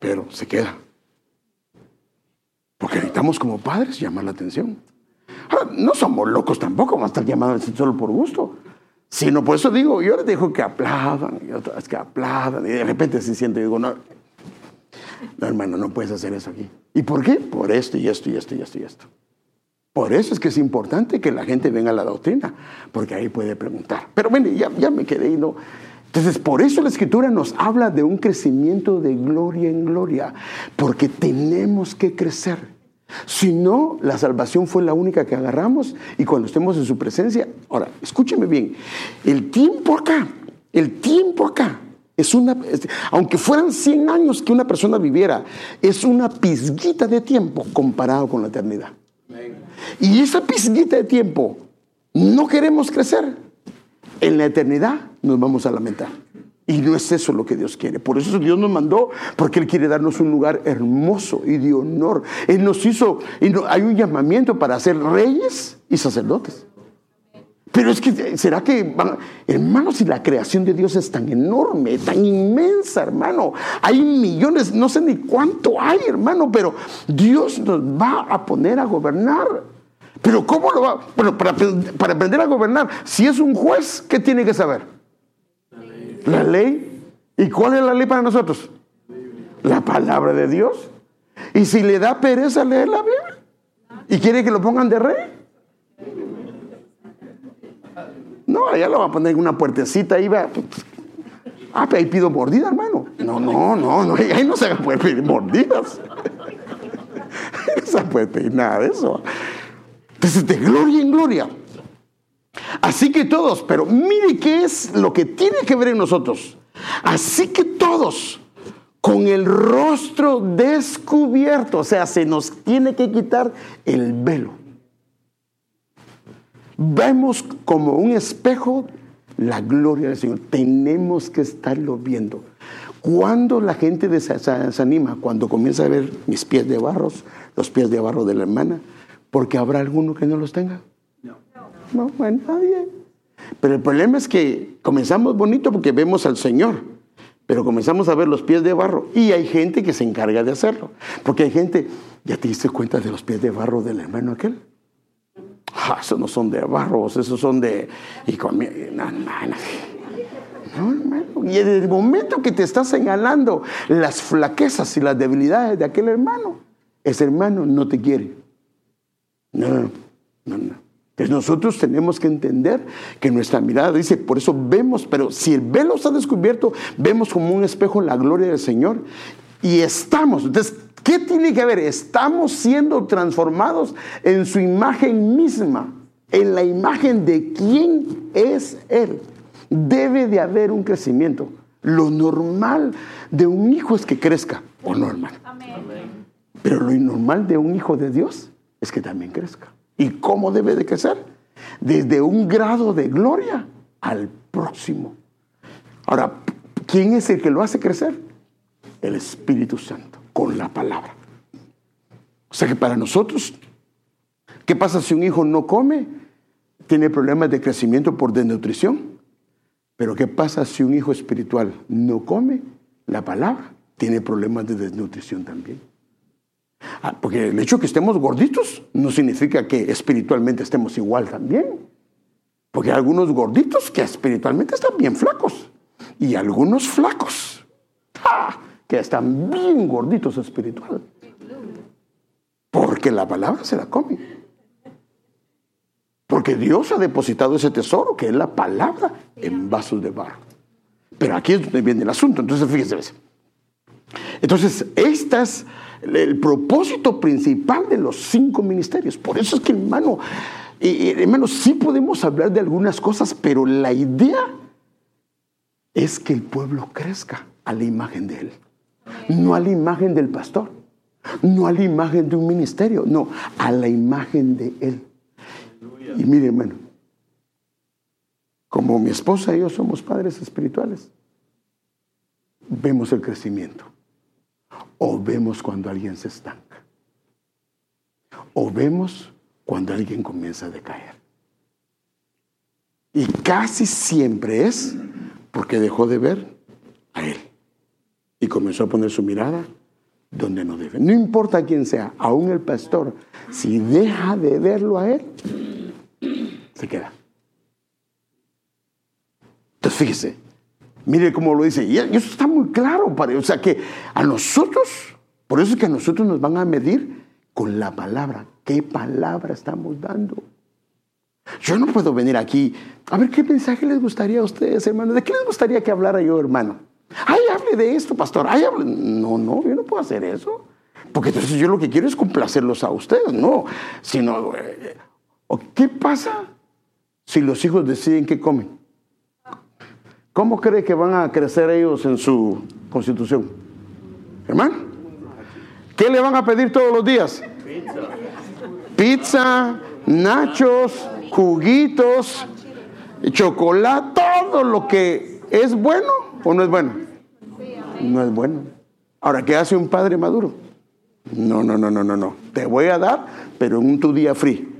Pero se queda. Porque necesitamos como padres llamar la atención. Ahora, no somos locos tampoco, vamos a estar llamados solo por gusto. Sino por eso digo, yo les digo que aplaudan, y otras que aplaudan, y de repente se siente y digo, no, no, hermano, no puedes hacer eso aquí. ¿Y por qué? Por esto y esto y esto y esto y esto. Por eso es que es importante que la gente venga a la doctrina, porque ahí puede preguntar. Pero bueno, ya, me quedé y no. Entonces, por eso la escritura nos habla de un crecimiento de gloria en gloria, porque tenemos que crecer. Si no, la salvación fue la única que agarramos y cuando estemos en su presencia, ahora, escúcheme bien, el tiempo acá, el tiempo acá, es una, aunque fueran 100 años que una persona viviera, es una pizguita de tiempo comparado con la eternidad. Y esa pizguita de tiempo, no queremos crecer. En la eternidad nos vamos a lamentar. Y no es eso lo que Dios quiere. Por eso Dios nos mandó, porque Él quiere darnos un lugar hermoso y de honor. Él nos hizo, y hay un llamamiento para ser reyes y sacerdotes. Pero es que, ¿será que, hermanos, si la creación de Dios es tan enorme, tan inmensa, hermano? Hay millones, no sé ni cuánto hay, hermano, pero Dios nos va a poner a gobernar. Pero ¿cómo lo va? Bueno, para, para aprender a gobernar, si es un juez, ¿qué tiene que saber? La ley. ¿Y cuál es la ley para nosotros? La palabra de Dios. Y si le da pereza leer la Biblia y quiere que lo pongan de rey. No, allá lo va a poner en una puertecita ahí va. Ah, pero ahí pido mordida, hermano. No, no, no, no, ahí no se puede pedir mordidas. no se puede pedir nada de eso. Entonces, de gloria en gloria. Así que todos, pero mire qué es lo que tiene que ver en nosotros. Así que todos, con el rostro descubierto, o sea, se nos tiene que quitar el velo. Vemos como un espejo la gloria del Señor. Tenemos que estarlo viendo. Cuando la gente desanima, cuando comienza a ver mis pies de barros, los pies de barro de la hermana, porque habrá alguno que no los tenga. No, no hay nadie. Pero el problema es que comenzamos bonito porque vemos al Señor, pero comenzamos a ver los pies de barro y hay gente que se encarga de hacerlo. Porque hay gente, ¿ya te diste cuenta de los pies de barro del hermano aquel? Ah, esos no son de barro, esos son de... Y con, no, hermano. Y en el momento que te está señalando las flaquezas y las debilidades de aquel hermano, ese hermano no te quiere. No, no, no. Entonces nosotros tenemos que entender que nuestra mirada dice, por eso vemos, pero si el velo está descubierto, vemos como un espejo la gloria del Señor y estamos. Entonces, ¿qué tiene que ver? Estamos siendo transformados en su imagen misma, en la imagen de quién es Él. Debe de haber un crecimiento. Lo normal de un hijo es que crezca, o normal. Pero lo normal de un hijo de Dios es que también crezca. ¿Y cómo debe de crecer? Desde un grado de gloria al próximo. Ahora, ¿quién es el que lo hace crecer? El Espíritu Santo, con la palabra. O sea que para nosotros, ¿qué pasa si un hijo no come? Tiene problemas de crecimiento por desnutrición. Pero ¿qué pasa si un hijo espiritual no come la palabra? Tiene problemas de desnutrición también. Ah, porque el hecho de que estemos gorditos no significa que espiritualmente estemos igual también. Porque hay algunos gorditos que espiritualmente están bien flacos. Y algunos flacos que están bien gorditos espiritual. Porque la palabra se la come. Porque Dios ha depositado ese tesoro, que es la palabra, en vasos de barro. Pero aquí es donde viene el asunto. Entonces, fíjense. Entonces, este es el propósito principal de los cinco ministerios. Por eso es que, hermano, hermano, sí podemos hablar de algunas cosas, pero la idea es que el pueblo crezca a la imagen de Él. No a la imagen del pastor, no a la imagen de un ministerio, no, a la imagen de Él. Y mire, hermano, como mi esposa y yo somos padres espirituales, vemos el crecimiento. O vemos cuando alguien se estanca. O vemos cuando alguien comienza a decaer. Y casi siempre es porque dejó de ver a Él. Y comenzó a poner su mirada donde no debe. No importa quién sea, aún el pastor, si deja de verlo a Él, se queda. Entonces fíjese, mire cómo lo dice, y eso está muy claro, para, o sea que a nosotros, por eso es que a nosotros nos van a medir con la palabra. ¿Qué palabra estamos dando? Yo no puedo venir aquí. A ver, ¿qué mensaje les gustaría a ustedes, hermano? ¿De qué les gustaría que hablara yo, hermano? Ay, hable de esto, pastor. Ay, hable. No, no, yo no puedo hacer eso. Porque entonces yo lo que quiero es complacerlos a ustedes, no. Sino, eh, ¿qué pasa si los hijos deciden qué comen? ¿Cómo cree que van a crecer ellos en su constitución? Hermano, ¿qué le van a pedir todos los días? Pizza, nachos, juguitos, chocolate, todo lo que es bueno o no es bueno. No es bueno. Ahora, ¿qué hace un padre maduro? No, no, no, no, no, no. Te voy a dar, pero en un tu día free.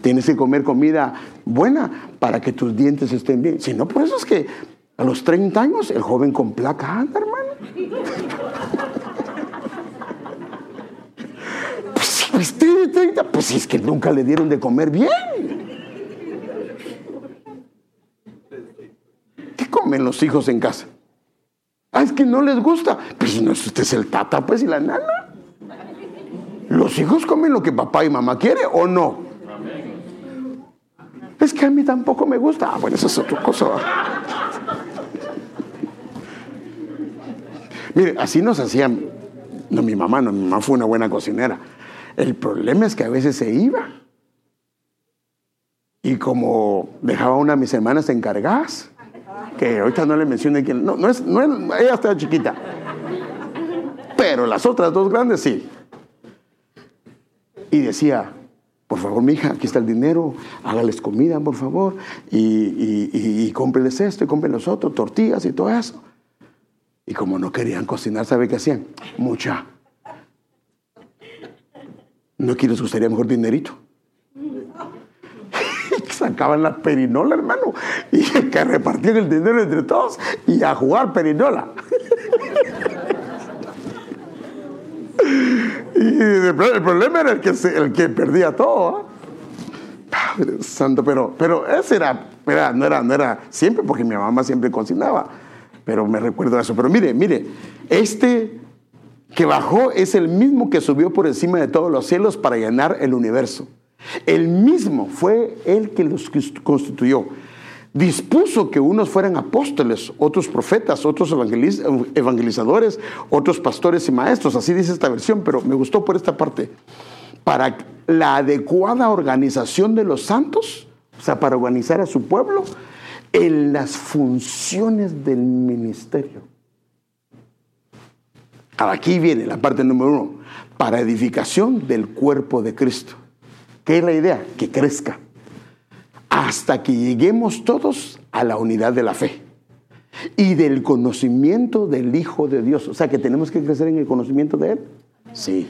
Tienes que comer comida buena para que tus dientes estén bien. Si no, por eso es que a los 30 años el joven con placa anda, hermano. pues, pues, 30, pues es que nunca le dieron de comer bien. ¿Qué comen los hijos en casa? Ah, es que no les gusta. Pues no, usted es el tata, pues, y la nana. Los hijos comen lo que papá y mamá quieren o no. Es que a mí tampoco me gusta. Ah, bueno, eso es otra cosa. Mire, así nos hacían. No, mi mamá, no, mi mamá fue una buena cocinera. El problema es que a veces se iba. Y como dejaba una de mis hermanas encargadas, que ahorita no le mencioné quién, no, no es, no es, ella estaba chiquita. Pero las otras dos grandes sí. Y decía, por favor, mi hija, aquí está el dinero, hágales comida, por favor, y, y, y, cómpreles esto y cómprenles otro, tortillas y todo eso. Y como no querían cocinar, ¿sabe qué hacían? Mucha. ¿No que les gustaría mejor dinerito? Sacaban la perinola, hermano, y que repartían el dinero entre todos y a jugar perinola. Y el problema era el que, el que perdía todo. Padre Santo, pero, pero ese era, era, no, era, no era siempre, porque mi mamá siempre cocinaba. Pero me recuerdo eso. Pero mire, mire, este que bajó es el mismo que subió por encima de todos los cielos para llenar el universo. El mismo fue el que los constituyó dispuso que unos fueran apóstoles, otros profetas, otros evangelizadores, otros pastores y maestros. Así dice esta versión, pero me gustó por esta parte. Para la adecuada organización de los santos, o sea, para organizar a su pueblo en las funciones del ministerio. Aquí viene la parte número uno, para edificación del cuerpo de Cristo. ¿Qué es la idea? Que crezca hasta que lleguemos todos a la unidad de la fe y del conocimiento del Hijo de Dios. O sea que tenemos que crecer en el conocimiento de Él. Sí.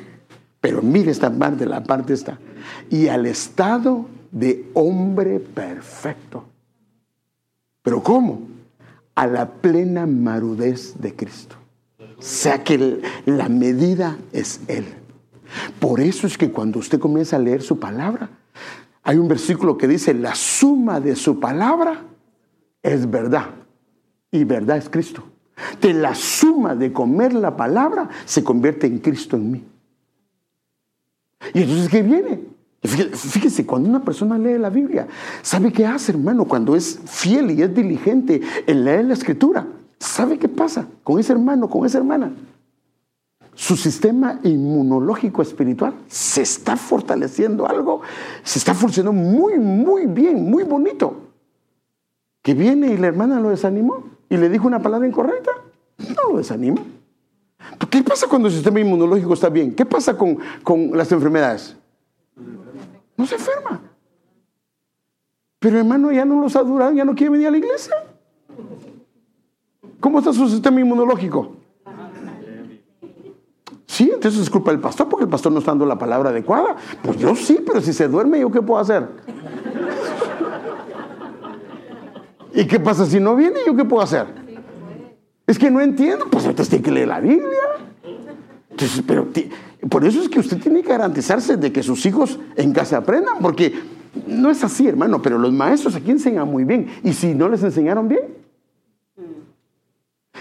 Pero mire esta parte, la parte está. Y al estado de hombre perfecto. ¿Pero cómo? A la plena marudez de Cristo. O sea que la medida es Él. Por eso es que cuando usted comienza a leer su palabra, hay un versículo que dice, la suma de su palabra es verdad. Y verdad es Cristo. De la suma de comer la palabra se convierte en Cristo en mí. Y entonces, ¿qué viene? Fíjese, cuando una persona lee la Biblia, ¿sabe qué hace, hermano? Cuando es fiel y es diligente en leer la escritura, ¿sabe qué pasa con ese hermano, con esa hermana? Su sistema inmunológico espiritual se está fortaleciendo algo, se está funcionando muy, muy bien, muy bonito. Que viene y la hermana lo desanimó y le dijo una palabra incorrecta, no lo desanima. ¿Qué pasa cuando el sistema inmunológico está bien? ¿Qué pasa con, con las enfermedades? No se enferma. Pero hermano, ya no los ha durado, ya no quiere venir a la iglesia. ¿Cómo está su sistema inmunológico? Sí, entonces es culpa del pastor porque el pastor no está dando la palabra adecuada. Pues yo sí, pero si se duerme, ¿yo qué puedo hacer? ¿Y qué pasa si no viene? ¿Yo qué puedo hacer? Es que no entiendo, pues entonces tiene que leer la Biblia. Entonces, pero por eso es que usted tiene que garantizarse de que sus hijos en casa aprendan, porque no es así, hermano, pero los maestros aquí enseñan muy bien. Y si no les enseñaron bien,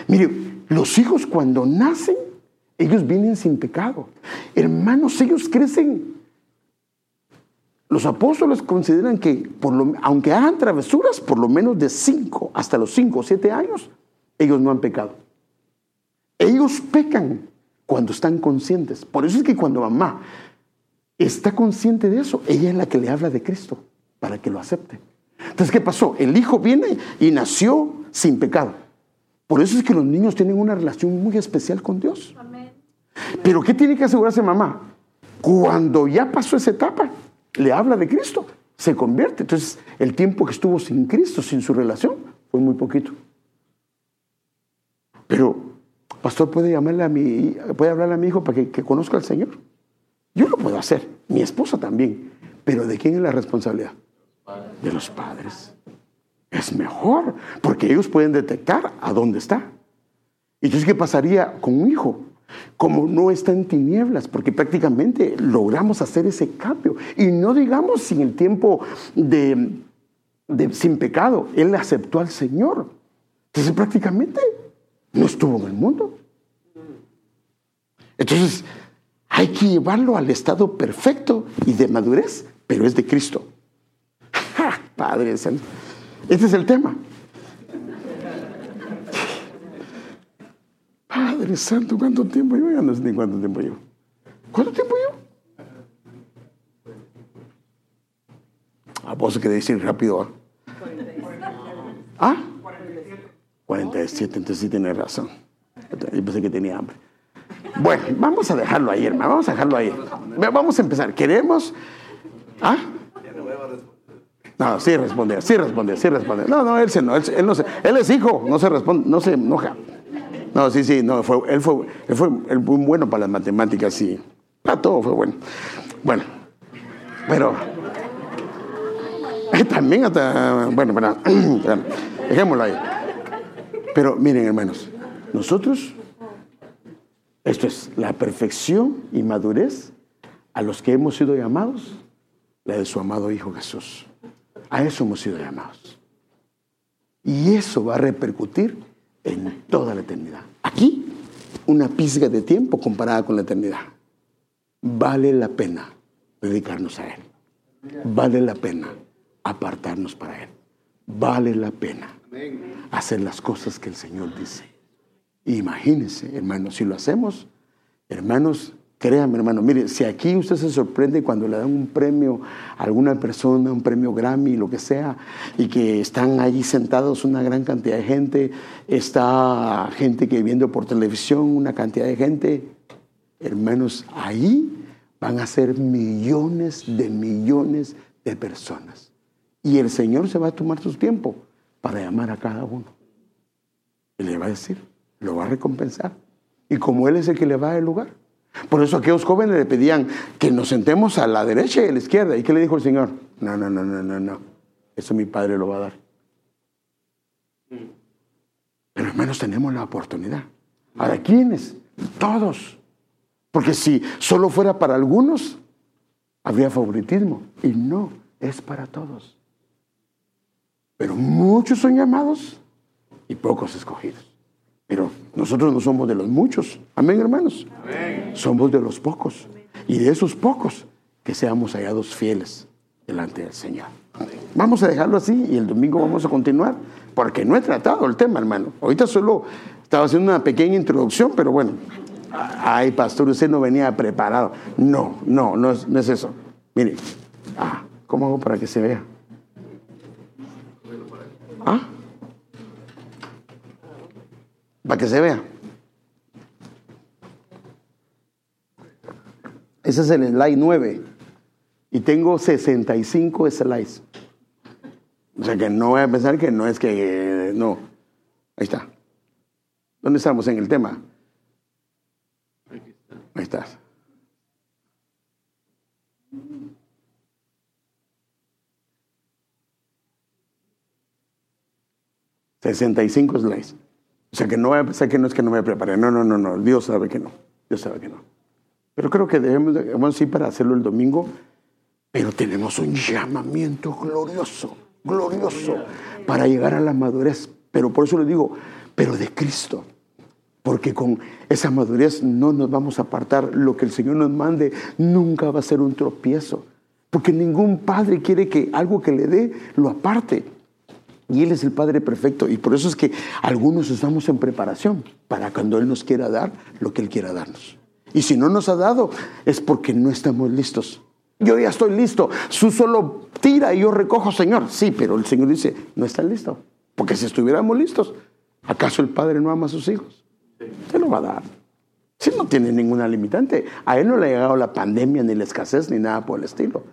mire, los hijos cuando nacen, ellos vienen sin pecado. Hermanos, ellos crecen. Los apóstoles consideran que, aunque hagan travesuras, por lo menos de 5 hasta los 5 o 7 años, ellos no han pecado. Ellos pecan cuando están conscientes. Por eso es que cuando mamá está consciente de eso, ella es la que le habla de Cristo para que lo acepte. Entonces, ¿qué pasó? El hijo viene y nació sin pecado. Por eso es que los niños tienen una relación muy especial con Dios. Pero ¿qué tiene que asegurarse mamá? Cuando ya pasó esa etapa, le habla de Cristo, se convierte. Entonces, el tiempo que estuvo sin Cristo, sin su relación, fue muy poquito. Pero pastor, ¿puede llamarle a mi, puede hablarle a mi hijo para que, conozca al Señor? Yo lo puedo hacer, mi esposa también. Pero ¿de quién es la responsabilidad? De los padres. Es mejor, porque ellos pueden detectar a dónde está. Entonces, ¿qué pasaría con un hijo? Como no está en tinieblas, porque prácticamente logramos hacer ese cambio. Y no digamos sin el tiempo de, de sin pecado, él aceptó al Señor. Entonces, prácticamente no estuvo en el mundo. Entonces, hay que llevarlo al estado perfecto y de madurez, pero es de Cristo. Padre Santo. Este es el tema. Padre Santo, ¿cuánto tiempo yo? Ya no sé ni cuánto tiempo yo. ¿Cuánto tiempo yo? Ah, vos que decir rápido. ¿Ah? 47, entonces sí tiene razón. Yo pensé que tenía hambre. Bueno, vamos a dejarlo ahí, hermano. Vamos a dejarlo ahí. Vamos a empezar. ¿Queremos? ¿Ah? No, sí responde, sí responde, sí responde. No, no, él, se, no, él, no se, él es hijo, no se responde, no se enoja. No, sí, sí, no, fue, él fue, él fue muy bueno para las matemáticas, sí. Para todo fue bueno. Bueno, pero también hasta, bueno, bueno, dejémoslo ahí. Pero miren, hermanos, nosotros, esto es la perfección y madurez a los que hemos sido llamados, la de su amado Hijo Jesús. A eso hemos sido llamados. Y eso va a repercutir en toda la eternidad. Aquí, una pizca de tiempo comparada con la eternidad. Vale la pena dedicarnos a Él. Vale la pena apartarnos para Él. Vale la pena hacer las cosas que el Señor dice. Imagínense, hermanos, si lo hacemos, hermanos, créanme, hermano, mire, si aquí usted se sorprende cuando le dan un premio a alguna persona, un premio Grammy, lo que sea, y que están allí sentados una gran cantidad de gente, está gente que viendo por televisión, una cantidad de gente, hermanos, ahí van a ser millones de millones de personas. Y el Señor se va a tomar su tiempo para llamar a cada uno. Y le va a decir, lo va a recompensar. Y como Él es el que le va a dar el lugar. Por eso aquellos jóvenes le pedían que nos sentemos a la derecha y a la izquierda. ¿Y qué le dijo el Señor? No, no, no, no, no, no. Eso mi Padre lo va a dar. Pero hermanos, tenemos la oportunidad. ¿Para quiénes? Todos. Porque si solo fuera para algunos, habría favoritismo. Y no, es para todos. Pero muchos son llamados y pocos escogidos. Pero nosotros no somos de los muchos. Amén, hermanos. Somos de los pocos. Y de esos pocos, que seamos hallados fieles delante del Señor. Vamos a dejarlo así y el domingo vamos a continuar, porque no he tratado el tema, hermano. Ahorita solo estaba haciendo una pequeña introducción, pero bueno, ay, pastor, usted no venía preparado. No, no, no es, no es eso. Mire, ah, ¿cómo hago para que se vea? ¿Ah? Para que se vea. Ese es el slide 9. Y tengo 65 slides. O sea que no voy a pensar que no es que... No. Ahí está. ¿Dónde estamos en el tema? Ahí estás. ...65 slides. O sea que no voy que no es que no me preparé. No, no, no, no. Dios sabe que no. Dios sabe que no. Pero creo que debemos, debemos ir para hacerlo el domingo. Pero tenemos un llamamiento glorioso, glorioso, para llegar a la madurez. Pero por eso le digo, pero de Cristo. Porque con esa madurez no nos vamos a apartar. Lo que el Señor nos mande nunca va a ser un tropiezo. Porque ningún padre quiere que algo que le dé lo aparte. Y Él es el Padre perfecto. Y por eso es que algunos estamos en preparación para cuando Él nos quiera dar lo que Él quiera darnos. Y si no nos ha dado, es porque no estamos listos. Yo ya estoy listo. Su solo tira y yo recojo, Señor. Sí, pero el Señor dice, no está listo. Porque si estuviéramos listos, ¿acaso el Padre no ama a sus hijos? Se lo va a dar. Si no tiene ninguna limitante. A Él no le ha llegado la pandemia, ni la escasez, ni nada por el estilo.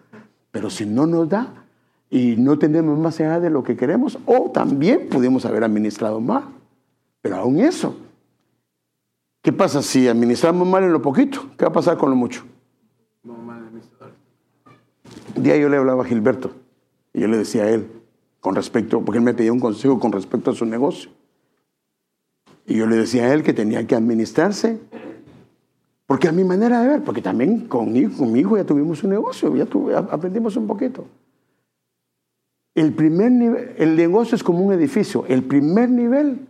Pero si no nos da y no tenemos más allá de lo que queremos, o también pudimos haber administrado mal. Pero aún eso, ¿qué pasa si administramos mal en lo poquito? ¿Qué va a pasar con lo mucho? Un día yo le hablaba a Gilberto y yo le decía a él, con respecto, porque él me pedía un consejo con respecto a su negocio. Y yo le decía a él que tenía que administrarse, porque a mi manera de ver, porque también con, mi hijo ya tuvimos un negocio, ya aprendimos un poquito. El primer nivel, el negocio es como un edificio. El primer nivel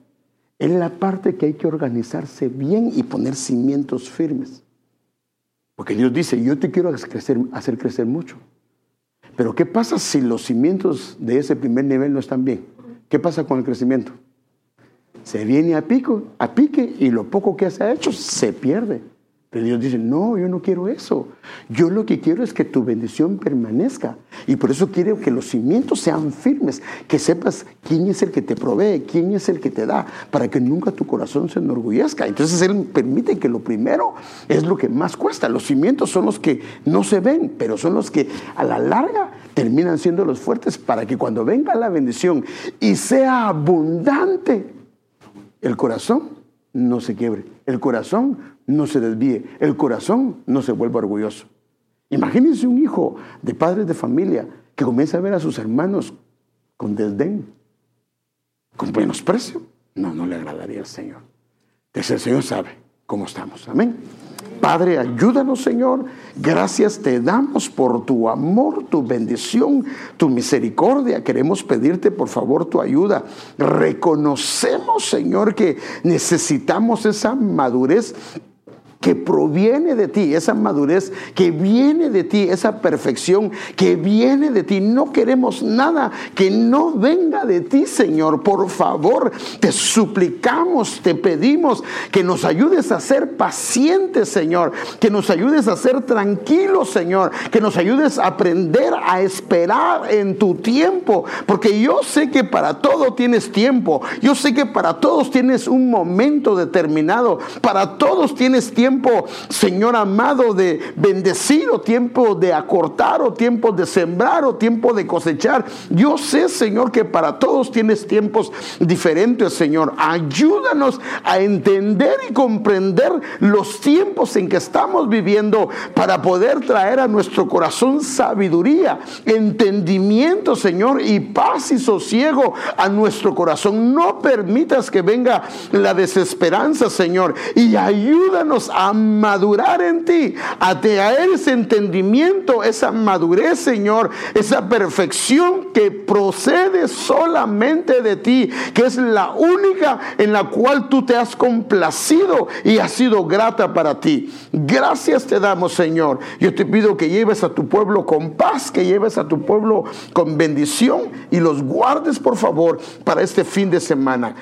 es la parte que hay que organizarse bien y poner cimientos firmes. Porque Dios dice, yo te quiero hacer crecer mucho. Pero ¿qué pasa si los cimientos de ese primer nivel no están bien? ¿Qué pasa con el crecimiento? Se viene a pico, a pique y lo poco que se ha hecho se pierde. Pero Dios dice, no, yo no quiero eso. Yo lo que quiero es que tu bendición permanezca. Y por eso quiero que los cimientos sean firmes, que sepas quién es el que te provee, quién es el que te da, para que nunca tu corazón se enorgullezca. Entonces Él permite que lo primero es lo que más cuesta. Los cimientos son los que no se ven, pero son los que a la larga terminan siendo los fuertes para que cuando venga la bendición y sea abundante, el corazón no se quiebre, el corazón no se desvíe, el corazón no se vuelva orgulloso. Imagínense un hijo de padres de familia que comienza a ver a sus hermanos con desdén, con menosprecio. No, no le agradaría al Señor. Entonces el Señor sabe cómo estamos. Amén. Padre, ayúdanos, Señor. Gracias te damos por tu amor, tu bendición, tu misericordia. Queremos pedirte, por favor, tu ayuda. Reconocemos, Señor, que necesitamos esa madurez que proviene de ti, esa madurez que viene de ti, esa perfección que viene de ti. No queremos nada que no venga de ti, Señor. Por favor, te suplicamos, te pedimos que nos ayudes a ser pacientes, Señor, que nos ayudes a ser tranquilos, Señor, que nos ayudes a aprender a esperar en tu tiempo, porque yo sé que para todo tienes tiempo, yo sé que para todos tienes un momento determinado, para todos tienes tiempo tiempo, Señor amado, de bendecir o tiempo de acortar o tiempo de sembrar o tiempo de cosechar. Yo sé, Señor, que para todos tienes tiempos diferentes, Señor. Ayúdanos a entender y comprender los tiempos en que estamos viviendo para poder traer a nuestro corazón sabiduría, entendimiento, Señor, y paz y sosiego a nuestro corazón. No permitas que venga la desesperanza, Señor, y ayúdanos a madurar en ti, a traer ese entendimiento, esa madurez, Señor, esa perfección que procede solamente de ti, que es la única en la cual tú te has complacido y has sido grata para ti. Gracias te damos, Señor. Yo te pido que lleves a tu pueblo con paz, que lleves a tu pueblo con bendición y los guardes, por favor, para este fin de semana.